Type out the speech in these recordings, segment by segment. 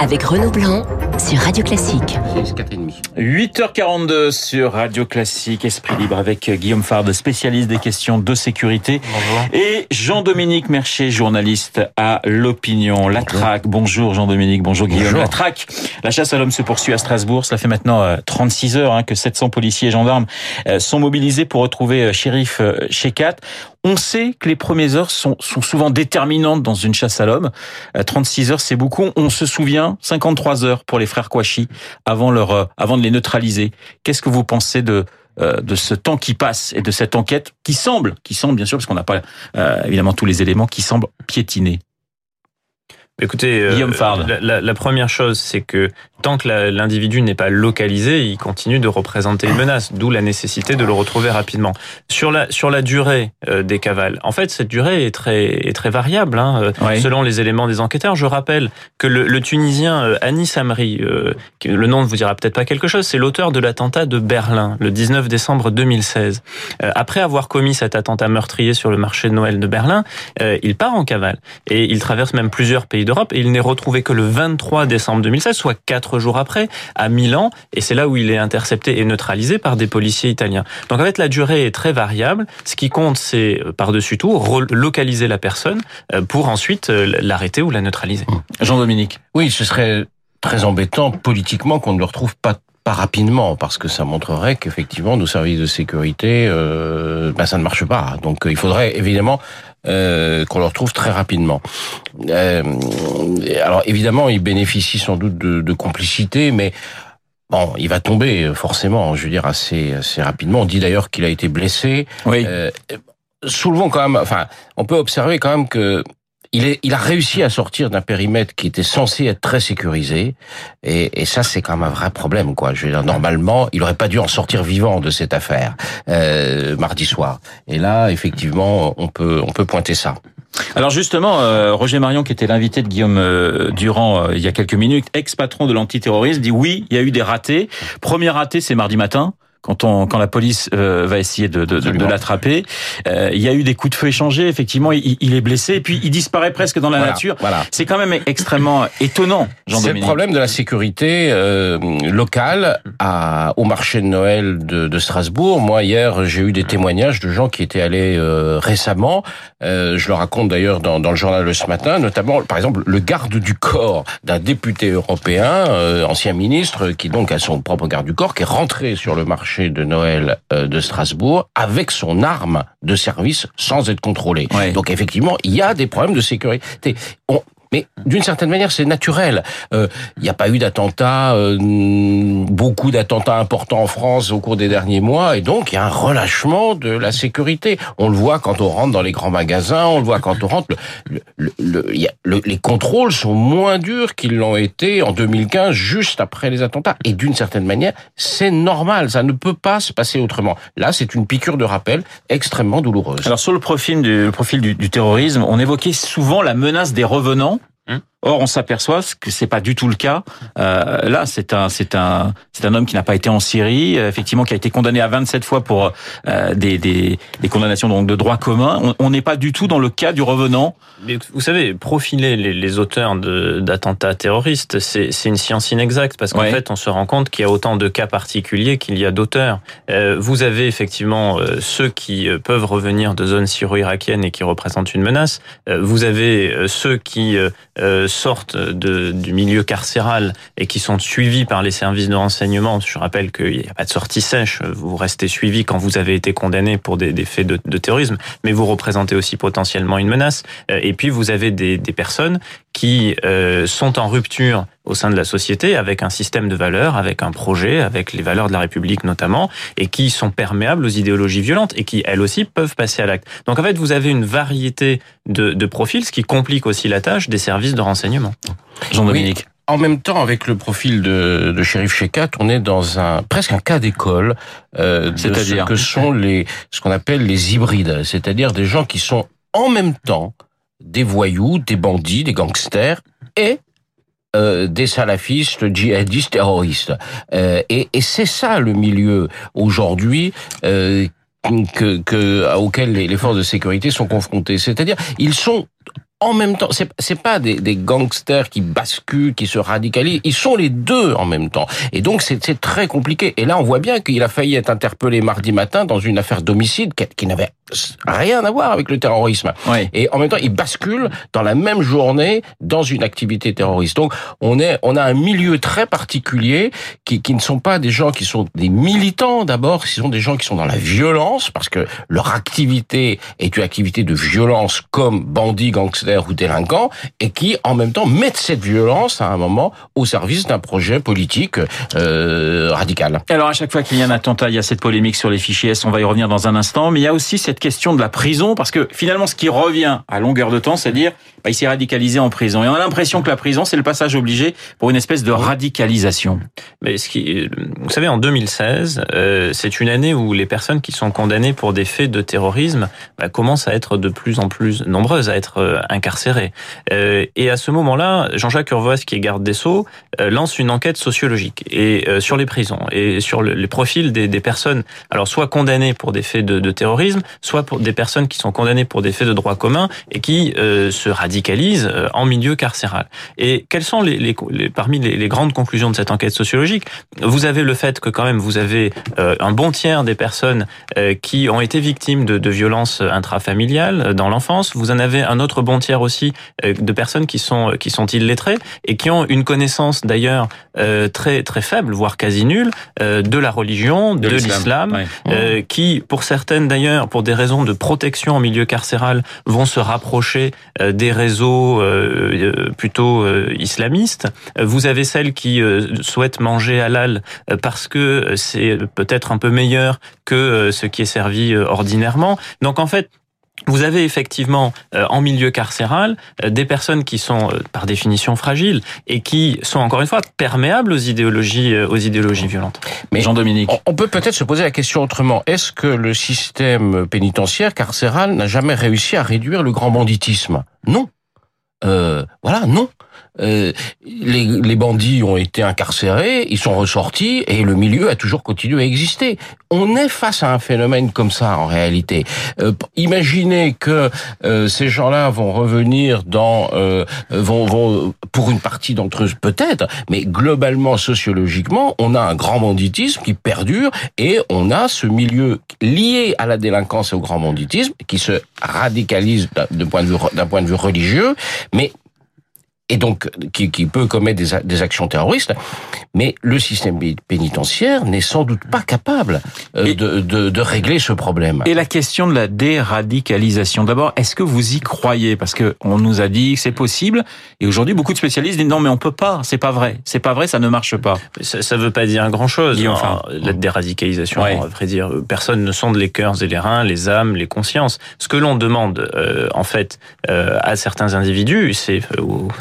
avec Renaud Blanc sur Radio Classique. 8h42 sur Radio Classique, Esprit Libre avec Guillaume Fard, spécialiste des questions de sécurité. Bonjour. Et Jean-Dominique Mercher, journaliste à l'Opinion. La traque, bonjour Jean-Dominique, bonjour Guillaume. Bonjour. La traque, la chasse à l'homme se poursuit à Strasbourg. Cela fait maintenant euh, 36 heures hein, que 700 policiers et gendarmes euh, sont mobilisés pour retrouver euh, shérif euh, Shekat. On sait que les premières heures sont, souvent déterminantes dans une chasse à l'homme. Euh, 36 heures, c'est beaucoup. On se souvient, 53 heures pour les frères Kouachi avant leur, euh, avant de les neutraliser. Qu'est-ce que vous pensez de, euh, de ce temps qui passe et de cette enquête qui semble, qui semble bien sûr, parce qu'on n'a pas euh, évidemment tous les éléments, qui semble piétiner? Écoutez, euh, Guillaume Fard. la, la- la première chose, c'est que tant que l'individu n'est pas localisé, il continue de représenter une menace, d'où la nécessité de le retrouver rapidement. Sur la sur la durée euh, des cavales, en fait, cette durée est très est très variable, hein, euh, Oui. selon les éléments des enquêteurs. Je rappelle que le, le Tunisien euh, Anis Amri, euh, le nom ne vous dira peut-être pas quelque chose, c'est l'auteur de l'attentat de Berlin le 19 décembre 2016. Euh, après avoir commis cet attentat meurtrier sur le marché de Noël de Berlin, il part en cavale et il traverse même plusieurs pays d'Europe et il n'est retrouvé que le 23 décembre 2016, soit quatre jours après, à Milan et c'est là où il est intercepté et neutralisé par des policiers italiens. Donc en fait la durée est très variable. Ce qui compte c'est euh, par-dessus tout relocaliser la personne euh, pour ensuite euh, l'arrêter ou la neutraliser. Jean-Dominique. Oui, ce serait très embêtant politiquement qu'on ne le retrouve pas pas rapidement parce que ça montrerait qu'effectivement nos services de sécurité euh, ben, ça ne marche pas donc il faudrait évidemment euh, qu'on le retrouve très rapidement Euh, alors évidemment il bénéficie sans doute de, de complicité mais Bon, il va tomber euh, forcément, je veux dire assez assez rapidement. On dit d'ailleurs qu'il a été blessé. Oui. Euh, soulevons quand même, enfin, on peut observer quand même que il, est, il a réussi à sortir d'un périmètre qui était censé être très sécurisé, et, et ça c'est quand même un vrai problème, quoi. Je veux dire, normalement, il aurait pas dû en sortir vivant de cette affaire euh, mardi soir. Et là, effectivement, on peut on peut pointer ça. Alors justement, euh, Roger Marion, qui était l'invité de Guillaume euh, Durand euh, il y a quelques minutes, ex-patron de l'antiterrorisme, dit oui, il y a eu des ratés. Premier raté, c'est mardi matin. Quand, on, quand la police euh, va essayer de, de, de, Absolument. l'attraper, Euh, il y a eu des coups de feu échangés. Effectivement, il, il est blessé et puis il disparaît presque dans la Voilà, nature. Voilà. C'est quand même extrêmement étonnant, C'est le problème de la sécurité euh, locale à, au marché de Noël de, de Strasbourg. Moi, hier, j'ai eu des témoignages de gens qui étaient allés euh, récemment. Euh, je le raconte d'ailleurs dans, dans le journal de ce matin, notamment, par exemple, le garde du corps d'un député européen, euh, ancien ministre, qui donc a son propre garde du corps, qui est rentré sur le marché de Noël euh, de Strasbourg avec son arme de service sans être contrôlé. Ouais. Donc effectivement, il y a des problèmes de sécurité. On, mais d'une certaine manière, c'est naturel. Euh, Il n'y a pas eu d'attentats, euh, beaucoup d'attentats importants en France au cours des derniers mois, et donc il y a un relâchement de la sécurité. On le voit quand on rentre dans les grands magasins, on le voit quand on rentre. Le, le, le- y les contrôles sont moins durs qu'ils l'ont été en 2015, juste après les attentats. Et d'une certaine manière, c'est normal. Ça ne peut pas se passer autrement. Là, c'est une piqûre de rappel extrêmement douloureuse. Alors sur le profil du, profil du, du terrorisme, on évoquait souvent la menace des revenants. Mm. Or, on s'aperçoit que c'est pas du tout le cas. Euh, là, c'est un, c'est un, c'est un homme qui n'a pas été en Syrie, euh, effectivement, qui a été condamné à 27 fois pour euh, des, des, des condamnations donc de droit commun. On- n'est pas du tout dans le cas du revenant. Mais vous savez, profiler les, les auteurs d'attentats terroristes, c'est c'est une science inexacte parce qu'en Ouais. fait, on se rend compte qu'il y a autant de cas particuliers qu'il y a d'auteurs. Euh, vous avez effectivement euh, ceux qui euh, peuvent revenir de zones syro-irakiennes et qui représentent une menace. Euh, vous avez ceux qui sortent de, du milieu carcéral et qui sont suivis par les services de renseignement. Je rappelle qu'il n'y a pas de sortie sèche. Vous restez suivi quand vous avez été condamné pour des, des faits de, terrorisme, mais vous représentez aussi potentiellement une menace. Euh, Et puis vous avez des, des personnes qui euh, sont en rupture au sein de la société avec un système de valeurs, avec un projet, avec les valeurs de la République notamment, et qui sont perméables aux idéologies violentes et qui elles aussi peuvent passer à l'acte. Donc en fait vous avez une variété de, de profils, ce qui complique aussi la tâche des services de renseignement. Jean-Dominique. En même temps, avec le profil de, de shérif Shekat, on est dans un presque un cas d'école euh, de ce C'est-à-dire que sont les ce qu'on appelle les hybrides, c'est-à-dire des gens qui sont en même temps des voyous, des bandits, des gangsters et euh, des salafistes, djihadistes, terroristes. Euh, et et c'est ça le milieu aujourd'hui. Euh, que, que, auquel les, les forces de sécurité sont confrontées. C'est-à-dire, ils sont en même temps, c'est c'est pas des, des gangsters qui basculent, qui se radicalisent. Ils sont les deux en même temps. Et donc c'est c'est très compliqué. Et là, on voit bien qu'il a failli être interpellé mardi matin dans une affaire d'homicide qui, qui n'avait rien à voir avec le terrorisme. Oui. Et en même temps, il bascule dans la même journée dans une activité terroriste. Donc, on est, on a un milieu très particulier qui, qui ne sont pas des gens qui sont des militants d'abord, ce sont des gens qui sont dans la violence parce que leur activité est une activité de violence comme bandits, gangsters ou délinquants et qui, en même temps, mettent cette violence à un moment au service d'un projet politique euh, radical. Alors à chaque fois qu'il y a un attentat, il y a cette polémique sur les fichiers S, on va y revenir dans un instant, mais il y a aussi cette question de la prison, parce que finalement ce qui revient à longueur de temps, c'est dire bah, il s'est radicalisé en prison. Et on a l'impression que la prison, c'est le passage obligé pour une espèce de radicalisation. Mais ce qui, vous savez, en 2016, euh, c'est une année où les personnes qui sont condamnées pour des faits de terrorisme bah, commencent à être de plus en plus nombreuses à être euh, incarcérées. Euh, et à ce moment-là, Jean-Jacques Urvoas, qui est garde des Sceaux, euh, lance une enquête sociologique et euh, sur les prisons et sur le, les profils des, des, personnes, alors soit condamnées pour des faits de, de, terrorisme, soit pour des personnes qui sont condamnées pour des faits de droit commun et qui euh, se radicalisent en milieu carcéral. Et quelles sont les, les, les parmi les, les, grandes conclusions de cette enquête sociologique? Vous avez le fait que quand même vous avez euh, un bon tiers des personnes euh, qui ont été victimes de, de violences intrafamiliales dans l'enfance. Vous en avez un autre bon tiers aussi de personnes qui sont qui sont illettrées et qui ont une connaissance d'ailleurs euh, très très faible, voire quasi nulle, euh, de la religion, de, de l'islam, euh, qui, pour certaines d'ailleurs, pour des raisons de protection en milieu carcéral, vont se rapprocher euh, des réseaux euh, plutôt islamistes. Vous avez celles qui souhaitent manger halal parce que c'est peut-être un peu meilleur que ce qui est servi ordinairement. Donc en fait, vous avez effectivement euh, en milieu carcéral euh, des personnes qui sont euh, par définition fragiles et qui sont encore une fois perméables aux idéologies aux idéologies violentes. Mais Jean-Dominique, on peut peut-être se poser la question autrement. Est-ce que le système pénitentiaire carcéral n'a jamais réussi à réduire le grand banditisme? Non. Euh, voilà, non. Euh, les, les, bandits ont été incarcérés, ils sont ressortis et le milieu a toujours continué à exister. On est face à un phénomène comme ça en réalité. Euh, imaginez que euh, ces gens-là vont revenir dans, euh, vont, vont pour une partie d'entre eux peut-être, mais globalement sociologiquement, on a un grand banditisme qui perdure et on a ce milieu lié à la délinquance et au grand banditisme qui se radicalise d'un point de vue d'un point de vue religieux, mais et donc qui, qui peut commettre des, des, actions terroristes, mais le système pénitentiaire n'est sans doute pas capable euh, de, de, de, régler ce problème. Et la question de la déradicalisation, d'abord, est-ce que vous y croyez? Parce que on nous a dit que c'est possible, et aujourd'hui beaucoup de spécialistes disent non mais on peut pas, c'est pas vrai, c'est pas vrai, ça ne marche pas. Ça, ça veut pas dire grand chose. Enfin, la déradicalisation, ouais. à vrai dire, personne ne sonde les cœurs et les reins, les âmes, les consciences. Ce que l'on demande euh, en fait euh, à certains individus, c'est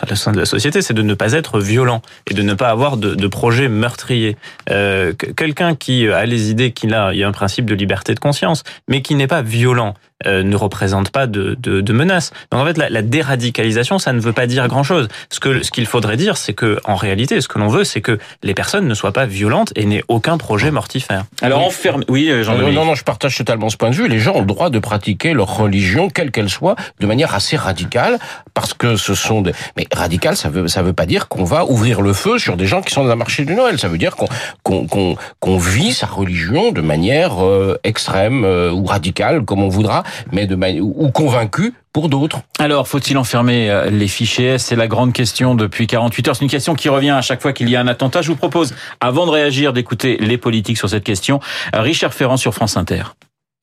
à sein de la société, c'est de ne pas être violent et de ne pas avoir de, de projet meurtrier. Euh, Quelqu'un qui a les idées qu'il a, il y a un principe de liberté de conscience, mais qui n'est pas violent, euh, ne représente pas de, de, de menace. Donc en fait, la, la, déradicalisation, ça ne veut pas dire grand-chose. Ce que ce qu'il faudrait dire, c'est que en réalité, ce que l'on veut, c'est que les personnes ne soient pas violentes et n'aient aucun projet mortifère. Alors enferme. Oui, Jean non, non, non, je partage totalement ce point de vue. Les gens ont le droit de pratiquer leur religion, quelle qu'elle soit, de manière assez radicale, parce que ce sont des. Mais radical, ça veut ça veut pas dire qu'on va ouvrir le feu sur des gens qui sont dans un marché du Noël. Ça veut dire qu'on qu'on qu'on qu'on vit sa religion de manière euh, extrême euh, ou radicale, comme on voudra mais ou convaincu pour d'autres. Alors, faut-il enfermer les fichiers? C'est la grande question depuis 48 heures. C'est une question qui revient à chaque fois qu'il y a un attentat. Je vous propose, avant de réagir, d'écouter les politiques sur cette question. Richard Ferrand sur France Inter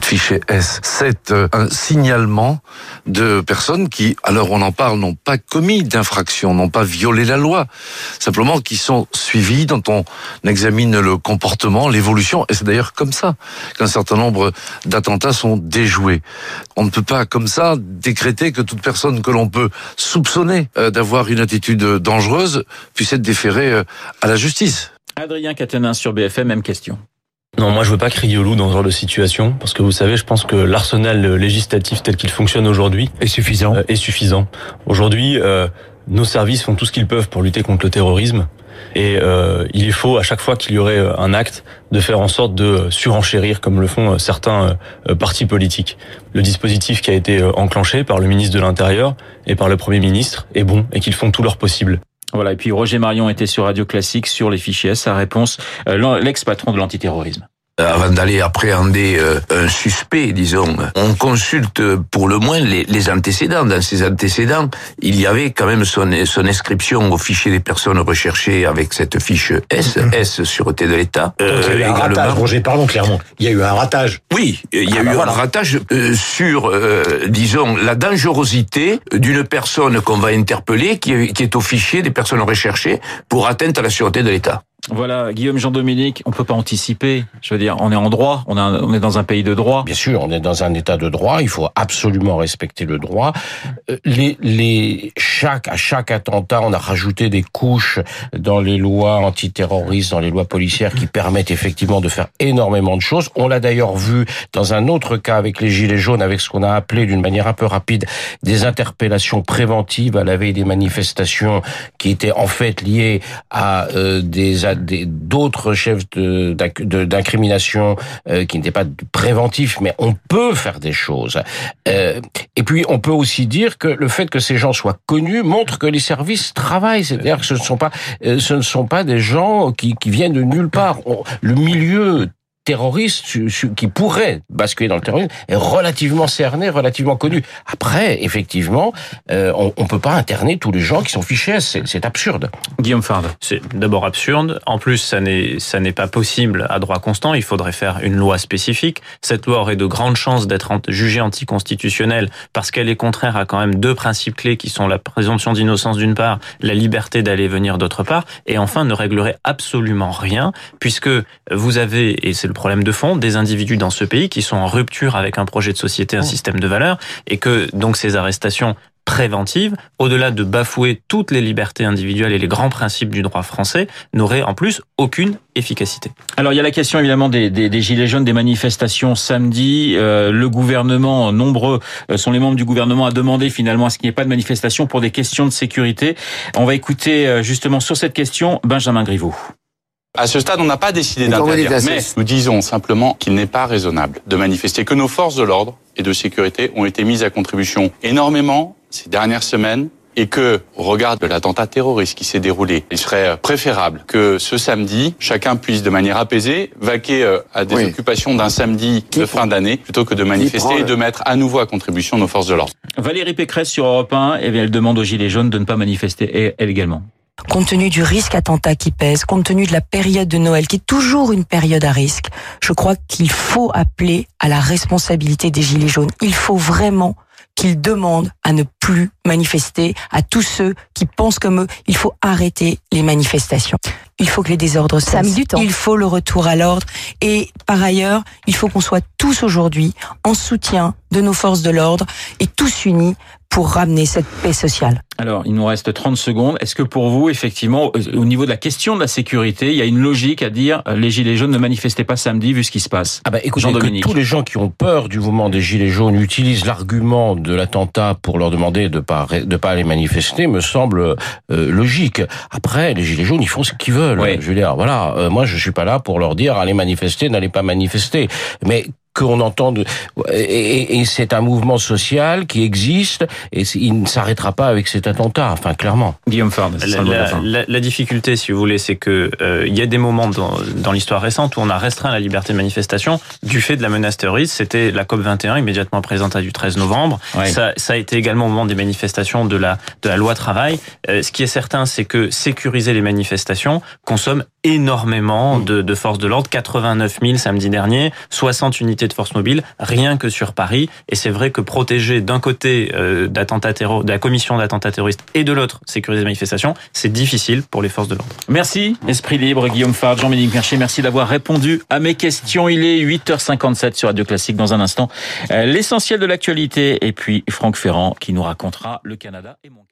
fichier S. C'est un signalement de personnes qui, alors on en parle, n'ont pas commis d'infraction, n'ont pas violé la loi, simplement qui sont suivies, dont on examine le comportement, l'évolution, et c'est d'ailleurs comme ça qu'un certain nombre d'attentats sont déjoués. On ne peut pas comme ça décréter que toute personne que l'on peut soupçonner d'avoir une attitude dangereuse puisse être déférée à la justice. Adrien Catenin sur BFM, même question. Non, moi je veux pas crier au loup dans ce genre de situation, parce que vous savez, je pense que l'arsenal législatif tel qu'il fonctionne aujourd'hui est suffisant. Euh, est suffisant. Aujourd'hui, euh, nos services font tout ce qu'ils peuvent pour lutter contre le terrorisme. Et euh, il est faux à chaque fois qu'il y aurait un acte de faire en sorte de surenchérir comme le font certains partis politiques. Le dispositif qui a été enclenché par le ministre de l'Intérieur et par le Premier ministre est bon et qu'ils font tout leur possible. Voilà, et puis Roger Marion était sur Radio Classique sur les fichiers Sa réponse, l'ex-patron de l'antiterrorisme. Euh, avant d'aller appréhender euh, un suspect, disons, on consulte pour le moins les, les, antécédents. Dans ces antécédents, il y avait quand même son, son inscription au fichier des personnes recherchées avec cette fiche S, mhm. S Sûreté de l'État. Euh, il y a eu un ratage, Roger, pardon clairement. Il y a eu un ratage. Oui, il y a ah eu bah un ratage sur, disons, la dangerosité d'une personne qu'on va interpeller qui est au fichier des personnes recherchées pour atteinte à la sûreté de l'État. Voilà, Guillaume Jean-Dominique, on peut pas anticiper. Je veux dire, on est en droit, on, est dans un pays de droit. Bien sûr, on est dans un état de droit. Il faut absolument respecter le droit. Euh, les, les, chaque, à chaque attentat, on a rajouté des couches dans les lois antiterroristes, dans les lois policières qui permettent effectivement de faire énormément de choses. On l'a d'ailleurs vu dans un autre cas avec les gilets jaunes, avec ce qu'on a appelé d'une manière un peu rapide des interpellations préventives à la veille des manifestations qui étaient en fait liées à euh, des d'autres chefs d'incrimination euh, qui n'étaient pas préventifs, mais on peut faire des choses. Euh, et puis on peut aussi dire que le fait que ces gens soient connus montre que les services travaillent. C'est-à-dire que ce ne sont pas, euh, ce ne sont pas des gens qui, qui viennent de nulle part. le milieu terroriste qui pourrait basculer dans le terrorisme est relativement cerné, relativement connu. Après, effectivement, euh, on, on peut pas interner tous les gens qui sont fichés. C'est absurde. Guillaume Fard. C'est d'abord absurde. En plus, ça n'est ça n'est pas possible à droit constant. Il faudrait faire une loi spécifique. Cette loi aurait de grandes chances d'être jugée anticonstitutionnelle parce qu'elle est contraire à quand même deux principes clés qui sont la présomption d'innocence d'une part, la liberté d'aller venir d'autre part, et enfin ne réglerait absolument rien puisque vous avez et c'est le problème de fond des individus dans ce pays qui sont en rupture avec un projet de société, un système de valeurs, et que donc ces arrestations préventives, au-delà de bafouer toutes les libertés individuelles et les grands principes du droit français, n'auraient en plus aucune efficacité. Alors il y a la question évidemment des, des, des gilets jaunes, des manifestations samedi. Euh, le gouvernement, nombreux euh, sont les membres du gouvernement à demander finalement à ce qu'il n'y ait pas de manifestation pour des questions de sécurité. On va écouter euh, justement sur cette question Benjamin Griveaux. À ce stade, on n'a pas décidé d'interdire, mais nous disons simplement qu'il n'est pas raisonnable de manifester, que nos forces de l'ordre et de sécurité ont été mises à contribution énormément ces dernières semaines et que, au regard de l'attentat terroriste qui s'est déroulé, il serait préférable que ce samedi, chacun puisse de manière apaisée vaquer euh, à des occupations d'un samedi de fin d'année plutôt que de manifester et de mettre à nouveau à contribution nos forces de l'ordre. Valérie Pécresse sur Europe 1, et eh elle demande aux Gilets jaunes de ne pas manifester, elle également. Compte tenu du risque attentat qui pèse, compte tenu de la période de Noël qui est toujours une période à risque, je crois qu'il faut appeler à la responsabilité des Gilets jaunes. Il faut vraiment qu'ils demandent à ne plus manifester, à tous ceux qui pensent comme eux, il faut arrêter les manifestations. Il faut que les désordres cessent. du temps. Il faut le retour à l'ordre. Et par ailleurs, il faut qu'on soit tous aujourd'hui en soutien de nos forces de l'ordre et tous unis pour ramener cette paix sociale. Alors, il nous reste 30 secondes. Est-ce que pour vous, effectivement, au niveau de la question de la sécurité, il y a une logique à dire euh, les Gilets jaunes ne manifestaient pas samedi vu ce qui se passe? Ah bah écoutez, que tous les gens qui ont peur du mouvement des Gilets jaunes utilisent l'argument de l'attentat pour leur demander de pas de pas aller manifester me semble euh, logique. Après, les Gilets jaunes, ils font ce qu'ils veulent. Je veux dire, voilà, euh, moi je suis pas là pour leur dire allez manifester, n'allez pas manifester. Mais qu'on entend et, et c'est un mouvement social qui existe et il ne s'arrêtera pas avec cet attentat. Enfin, clairement. Guillaume Fard. La, la, difficulté, si vous voulez, c'est que euh, il y a des moments dans, dans l'histoire récente où on a restreint la liberté de manifestation du fait de la menace terroriste. C'était la COP 21 immédiatement présentée du 13 novembre. Ça, ça, a été également au moment des manifestations de la de la loi travail. Euh, ce qui est certain, c'est que sécuriser les manifestations consomme énormément de, de forces de l'ordre. 89 000 samedi dernier, 60 unités de force mobile, rien que sur Paris. Et c'est vrai que protéger d'un côté euh, d'attentats de la commission d'attentats terroristes et de l'autre sécuriser les manifestations, c'est difficile pour les forces de l'ordre. Merci, Esprit Libre, Guillaume Fard, Jean-Ménique Mercier, merci d'avoir répondu à mes questions. Il est 8h57 sur Radio Classique dans un instant. Euh, l'essentiel de l'actualité et puis Franck Ferrand qui nous racontera le Canada et mon.